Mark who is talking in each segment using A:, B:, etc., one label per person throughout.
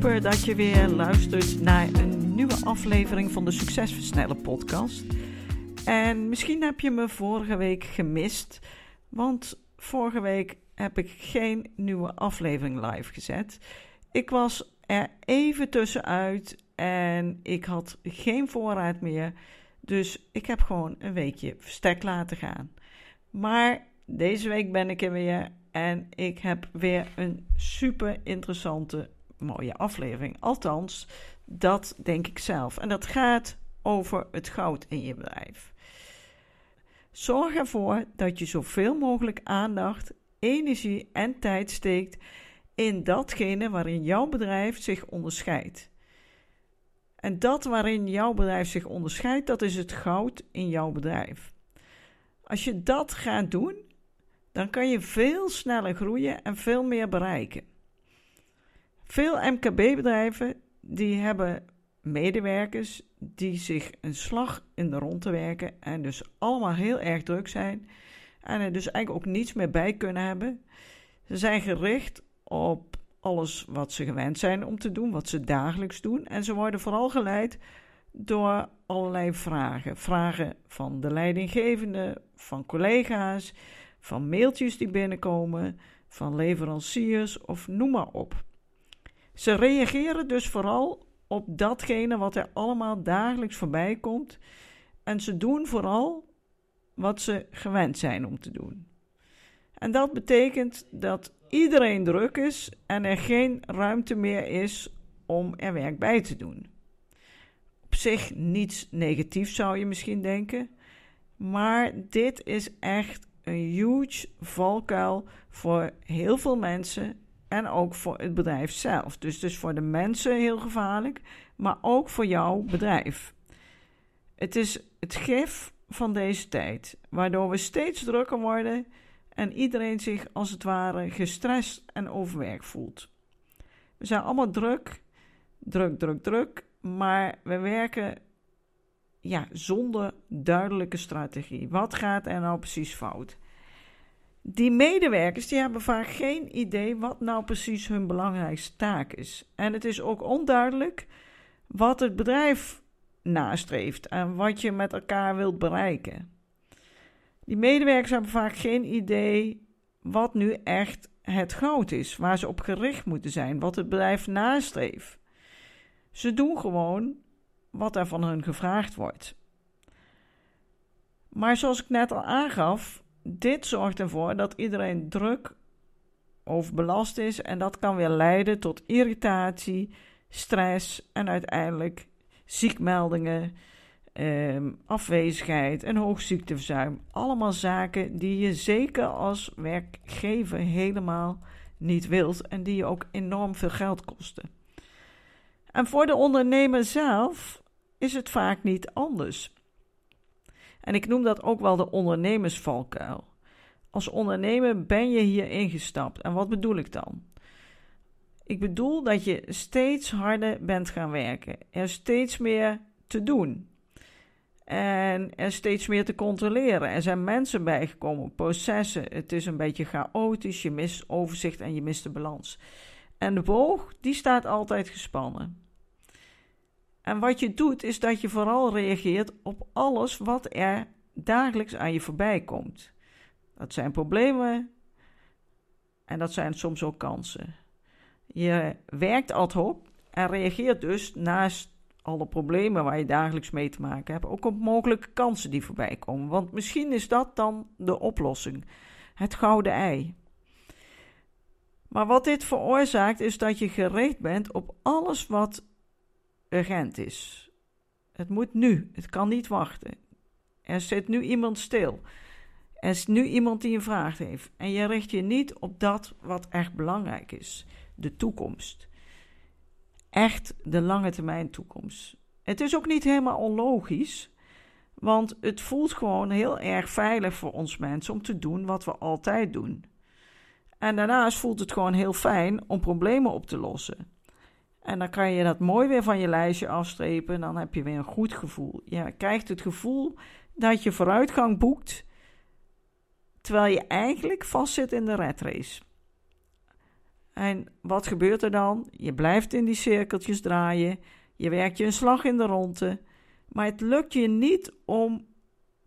A: Dat je weer luistert naar een nieuwe aflevering van de Succesversneller podcast. En misschien heb je me vorige week gemist, want vorige week heb ik geen nieuwe aflevering live gezet. Ik was er even tussenuit en ik had geen voorraad meer. Dus ik heb gewoon een weekje verstek laten gaan. Maar deze week ben ik er weer en ik heb weer een super interessante, mooie aflevering. Althans, dat denk ik zelf. En dat gaat over het goud in je bedrijf. Zorg ervoor dat je zoveel mogelijk aandacht, energie en tijd steekt in datgene waarin jouw bedrijf zich onderscheidt. En dat waarin jouw bedrijf zich onderscheidt, dat is het goud in jouw bedrijf. Als je dat gaat doen, dan kan je veel sneller groeien en veel meer bereiken. Veel MKB-bedrijven die hebben medewerkers die zich een slag in de ronde werken en dus allemaal heel erg druk zijn en er dus eigenlijk ook niets meer bij kunnen hebben. Ze zijn gericht op alles wat ze gewend zijn om te doen, wat ze dagelijks doen. En ze worden vooral geleid door allerlei vragen. Vragen van de leidinggevende, van collega's, van mailtjes die binnenkomen, van leveranciers of noem maar op. Ze reageren dus vooral op datgene wat er allemaal dagelijks voorbij komt. En ze doen vooral wat ze gewend zijn om te doen. En dat betekent dat iedereen druk is en er geen ruimte meer is om er werk bij te doen. Op zich niets negatiefs zou je misschien denken, maar dit is echt een huge valkuil voor heel veel mensen en ook voor het bedrijf zelf. Dus, dus voor de mensen heel gevaarlijk, maar ook voor jouw bedrijf. Het is het gif van deze tijd, waardoor we steeds drukker worden en iedereen zich als het ware gestrest en overwerkt voelt. We zijn allemaal druk, druk, druk, druk, maar we werken ja, zonder duidelijke strategie. Wat gaat er nou precies fout? Die medewerkers die hebben vaak geen idee wat nou precies hun belangrijkste taak is. En het is ook onduidelijk wat het bedrijf nastreeft en wat je met elkaar wilt bereiken. Die medewerkers hebben vaak geen idee wat nu echt het goud is, waar ze op gericht moeten zijn, wat het bedrijf nastreeft. Ze doen gewoon wat er van hun gevraagd wordt. Maar zoals ik net al aangaf, dit zorgt ervoor dat iedereen druk overbelast is en dat kan weer leiden tot irritatie, stress en uiteindelijk ziekmeldingen, Ehm, afwezigheid en hoog ziekteverzuim. Allemaal zaken die je zeker als werkgever helemaal niet wilt en die je ook enorm veel geld kosten. En voor de ondernemer zelf is het vaak niet anders. En ik noem dat ook wel de ondernemersvalkuil. Als ondernemer ben je hier ingestapt. En wat bedoel ik dan? Ik bedoel dat je steeds harder bent gaan werken. Er steeds meer te doen. En er steeds meer te controleren. Er zijn mensen bijgekomen, processen. Het is een beetje chaotisch. Je mist overzicht en je mist de balans. En de boog, die staat altijd gespannen. En wat je doet, is dat je vooral reageert op alles wat er dagelijks aan je voorbij komt. Dat zijn problemen en dat zijn soms ook kansen. Je werkt ad hoc en reageert dus naast alle problemen waar je dagelijks mee te maken hebt, ook op mogelijke kansen die voorbij komen. Want misschien is dat dan de oplossing: het gouden ei. Maar wat dit veroorzaakt is dat je gericht bent op alles wat urgent is. Het moet nu, het kan niet wachten. Er zit nu iemand stil. Er is nu iemand die een vraag heeft en je richt je niet op dat wat echt belangrijk is, de toekomst. Echt de lange termijn toekomst. Het is ook niet helemaal onlogisch, want het voelt gewoon heel erg veilig voor ons mensen om te doen wat we altijd doen. En daarnaast voelt het gewoon heel fijn om problemen op te lossen. En dan kan je dat mooi weer van je lijstje afstrepen. En dan heb je weer een goed gevoel. Je krijgt het gevoel dat je vooruitgang boekt. Terwijl je eigenlijk vastzit in de red race. En wat gebeurt er dan? Je blijft in die cirkeltjes draaien. Je werkt je een slag in de ronde. Maar het lukt je niet om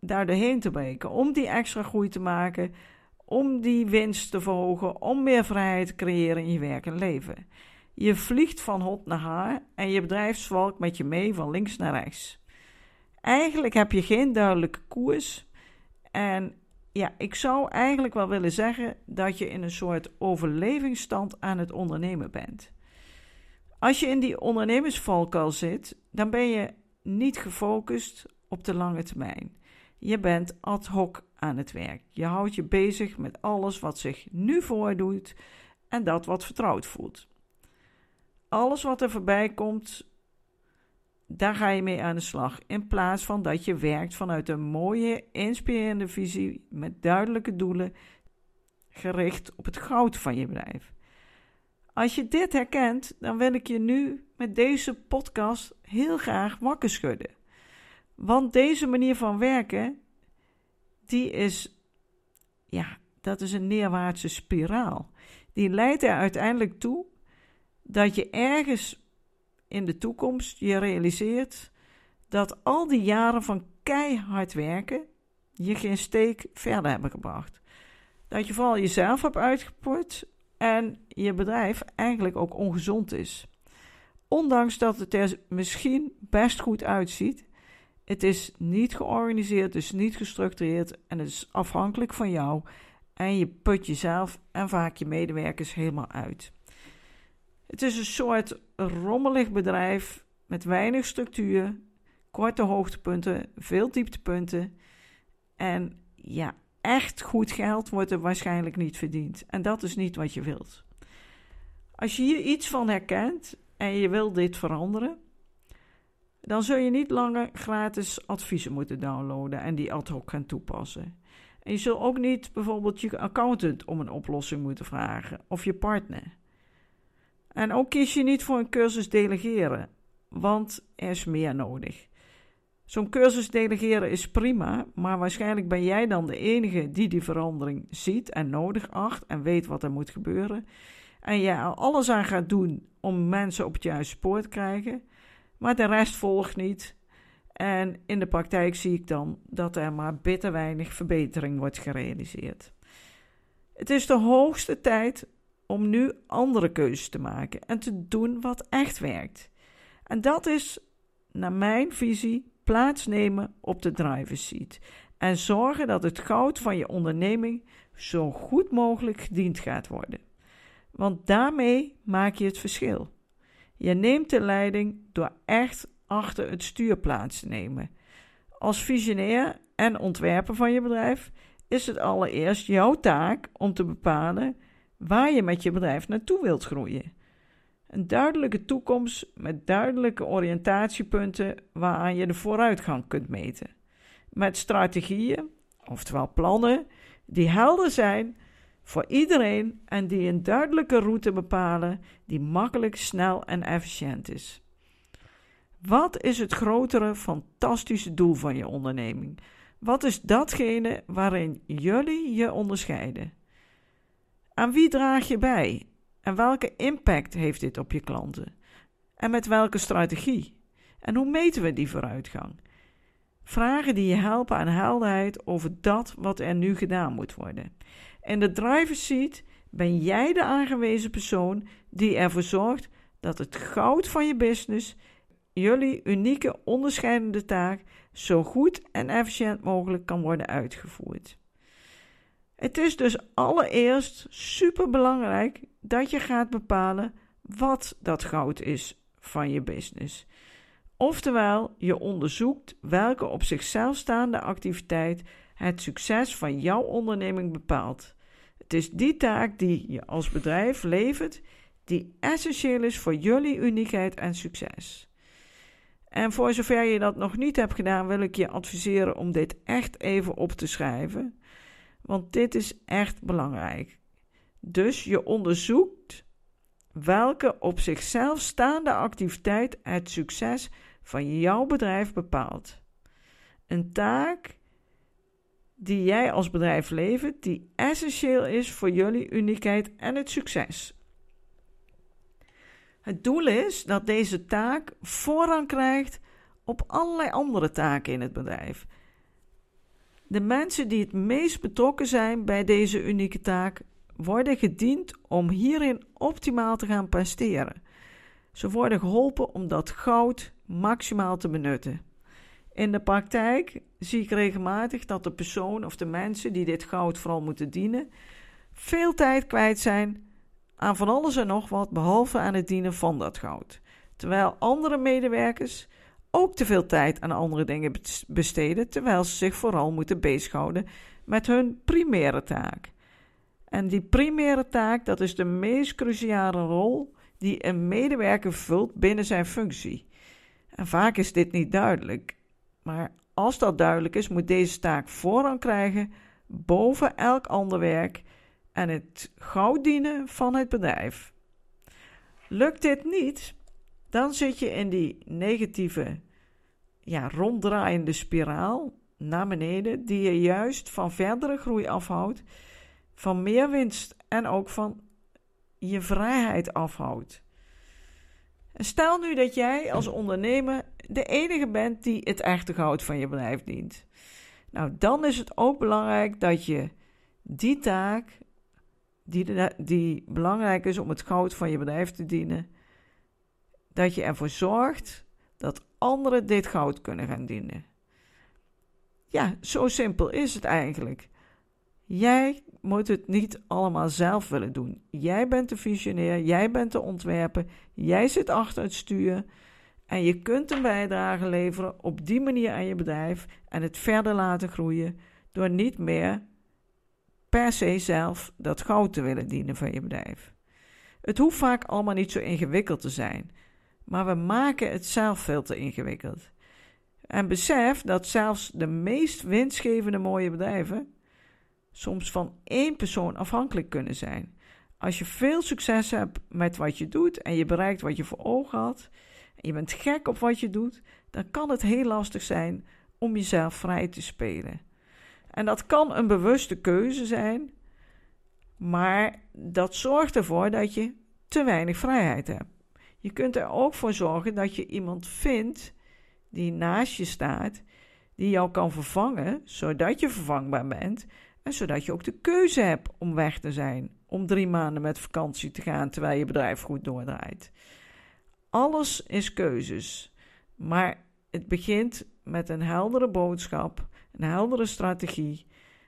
A: daar doorheen te breken. Om die extra groei te maken. Om die winst te verhogen. Om meer vrijheid te creëren in je werk en leven. Je vliegt van hot naar haar en je bedrijf zwalkt met je mee van links naar rechts. Eigenlijk heb je geen duidelijke koers. En ja, ik zou eigenlijk wel willen zeggen dat je in een soort overlevingsstand aan het ondernemen bent. Als je in die ondernemersvalkuil zit, dan ben je niet gefocust op de lange termijn. Je bent ad hoc aan het werk. Je houdt je bezig met alles wat zich nu voordoet en dat wat vertrouwd voelt alles wat er voorbij komt, daar ga je mee aan de slag. In plaats van dat je werkt vanuit een mooie, inspirerende visie met duidelijke doelen, gericht op het goud van je bedrijf. Als je dit herkent, dan wil ik je nu met deze podcast heel graag wakker schudden. Want deze manier van werken, die is, ja, dat is een neerwaartse spiraal. Die leidt er uiteindelijk toe dat je ergens in de toekomst je realiseert dat al die jaren van keihard werken je geen steek verder hebben gebracht. Dat je vooral jezelf hebt uitgeput en je bedrijf eigenlijk ook ongezond is. Ondanks dat het er misschien best goed uitziet, het is niet georganiseerd, dus niet gestructureerd en het is afhankelijk van jou. En je put jezelf en vaak je medewerkers helemaal uit. Het is een soort rommelig bedrijf met weinig structuur, korte hoogtepunten, veel dieptepunten. En ja, echt goed geld wordt er waarschijnlijk niet verdiend. En dat is niet wat je wilt. Als je hier iets van herkent en je wil dit veranderen, dan zul je niet langer gratis adviezen moeten downloaden en die ad hoc gaan toepassen. En je zult ook niet bijvoorbeeld je accountant om een oplossing moeten vragen of je partner. En ook kies je niet voor een cursus delegeren, want er is meer nodig. Zo'n cursus delegeren is prima, maar waarschijnlijk ben jij dan de enige die die verandering ziet en nodig acht en weet wat er moet gebeuren. En jij er alles aan gaat doen om mensen op het juiste spoor te krijgen, maar de rest volgt niet. En in de praktijk zie ik dan dat er maar bitter weinig verbetering wordt gerealiseerd. Het is de hoogste tijd om nu andere keuzes te maken en te doen wat echt werkt. En dat is, naar mijn visie, plaatsnemen op de driver's seat. En zorgen dat het goud van je onderneming zo goed mogelijk gediend gaat worden. Want daarmee maak je het verschil. Je neemt de leiding door echt achter het stuur plaats te nemen. Als visionair en ontwerper van je bedrijf is het allereerst jouw taak om te bepalen waar je met je bedrijf naartoe wilt groeien. Een duidelijke toekomst met duidelijke oriëntatiepunten waaraan je de vooruitgang kunt meten. Met strategieën, oftewel plannen, die helder zijn voor iedereen en die een duidelijke route bepalen die makkelijk, snel en efficiënt is. Wat is het grotere, fantastische doel van je onderneming? Wat is datgene waarin jullie je onderscheiden? Aan wie draag je bij? En welke impact heeft dit op je klanten? En met welke strategie? En hoe meten we die vooruitgang? Vragen die je helpen aan helderheid over dat wat er nu gedaan moet worden. In de driver's seat ben jij de aangewezen persoon die ervoor zorgt dat het goud van je business, jullie unieke onderscheidende taak, zo goed en efficiënt mogelijk kan worden uitgevoerd. Het is dus allereerst super belangrijk dat je gaat bepalen wat dat goud is van je business. Oftewel, je onderzoekt welke op zichzelf staande activiteit het succes van jouw onderneming bepaalt. Het is die taak die je als bedrijf levert, die essentieel is voor jullie uniekheid en succes. En voor zover je dat nog niet hebt gedaan, wil ik je adviseren om dit echt even op te schrijven. Want dit is echt belangrijk. Dus je onderzoekt welke op zichzelf staande activiteit het succes van jouw bedrijf bepaalt. Een taak die jij als bedrijf levert, die essentieel is voor jullie uniekheid en het succes. Het doel is dat deze taak voorrang krijgt op allerlei andere taken in het bedrijf. De mensen die het meest betrokken zijn bij deze unieke taak worden gediend om hierin optimaal te gaan presteren. Ze worden geholpen om dat goud maximaal te benutten. In de praktijk zie ik regelmatig dat de persoon of de mensen die dit goud vooral moeten dienen, veel tijd kwijt zijn aan van alles en nog wat behalve aan het dienen van dat goud. Terwijl andere medewerkers ook te veel tijd aan andere dingen besteden, terwijl ze zich vooral moeten bezighouden met hun primaire taak. En die primaire taak, dat is de meest cruciale rol die een medewerker vult binnen zijn functie. En vaak is dit niet duidelijk. Maar als dat duidelijk is, moet deze taak voorrang krijgen boven elk ander werk en het goud dienen van het bedrijf. Lukt dit niet, dan zit je in die negatieve, ja, ronddraaiende spiraal naar beneden, die je juist van verdere groei afhoudt, van meer winst en ook van je vrijheid afhoudt. Stel nu dat jij als ondernemer de enige bent die het echte goud van je bedrijf dient. Nou, dan is het ook belangrijk dat je die taak, die, die belangrijk is om het goud van je bedrijf te dienen, dat je ervoor zorgt dat anderen dit goud kunnen gaan dienen. Ja, zo simpel is het eigenlijk. Jij moet het niet allemaal zelf willen doen. Jij bent de visionair, jij bent de ontwerper, jij zit achter het stuur. En je kunt een bijdrage leveren op die manier aan je bedrijf en het verder laten groeien door niet meer per se zelf dat goud te willen dienen van je bedrijf. Het hoeft vaak allemaal niet zo ingewikkeld te zijn, maar we maken het zelf veel te ingewikkeld. En besef dat zelfs de meest winstgevende mooie bedrijven soms van één persoon afhankelijk kunnen zijn. Als je veel succes hebt met wat je doet en je bereikt wat je voor ogen had, en je bent gek op wat je doet, dan kan het heel lastig zijn om jezelf vrij te spelen. En dat kan een bewuste keuze zijn, maar dat zorgt ervoor dat je te weinig vrijheid hebt. Je kunt er ook voor zorgen dat je iemand vindt die naast je staat, die jou kan vervangen, zodat je vervangbaar bent en zodat je ook de keuze hebt om weg te zijn, om drie maanden met vakantie te gaan terwijl je bedrijf goed doordraait. Alles is keuzes, maar het begint met een heldere boodschap, een heldere strategie.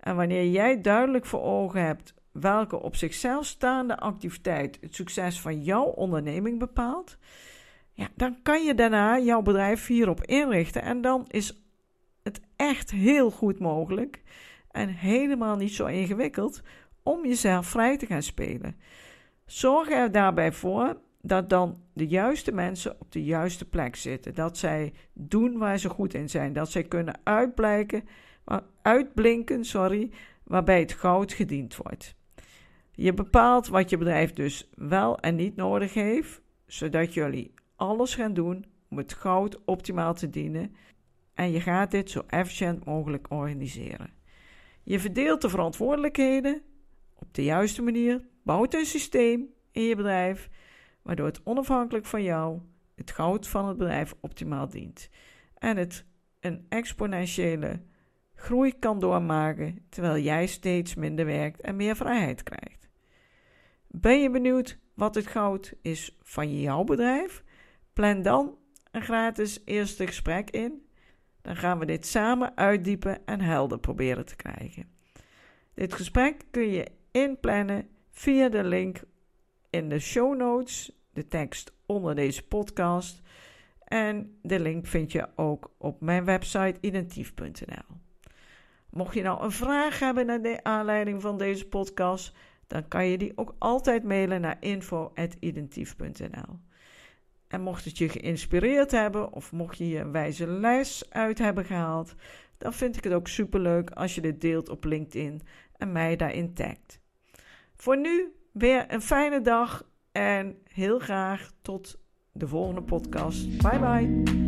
A: En wanneer jij duidelijk voor ogen hebt welke op zichzelf staande activiteit het succes van jouw onderneming bepaalt, ja, dan kan je daarna jouw bedrijf hierop inrichten. En dan is het echt heel goed mogelijk en helemaal niet zo ingewikkeld om jezelf vrij te gaan spelen. Zorg er daarbij voor dat dan de juiste mensen op de juiste plek zitten. Dat zij doen waar ze goed in zijn. Dat zij kunnen uitblinken sorry, waarbij het goud gediend wordt. Je bepaalt wat je bedrijf dus wel en niet nodig heeft, zodat jullie alles gaan doen om het goud optimaal te dienen. En je gaat dit zo efficiënt mogelijk organiseren. Je verdeelt de verantwoordelijkheden op de juiste manier, bouwt een systeem in je bedrijf, waardoor het onafhankelijk van jou het goud van het bedrijf optimaal dient. En het een exponentiële groei kan doormaken terwijl jij steeds minder werkt en meer vrijheid krijgt. Ben je benieuwd wat het goud is van jouw bedrijf? Plan dan een gratis eerste gesprek in dan gaan we dit samen uitdiepen en helder proberen te krijgen. Dit gesprek kun je inplannen via de link in de show notes, de tekst onder deze podcast. En de link vind je ook op mijn website identief.nl. mocht je nou een vraag hebben naar de aanleiding van deze podcast, dan kan je die ook altijd mailen naar info.identief.nl. En mocht het je geïnspireerd hebben of mocht je je een wijze les uit hebben gehaald, dan vind ik het ook superleuk als je dit deelt op LinkedIn en mij daarin tagt. Voor nu weer een fijne dag en heel graag tot de volgende podcast. Bye bye.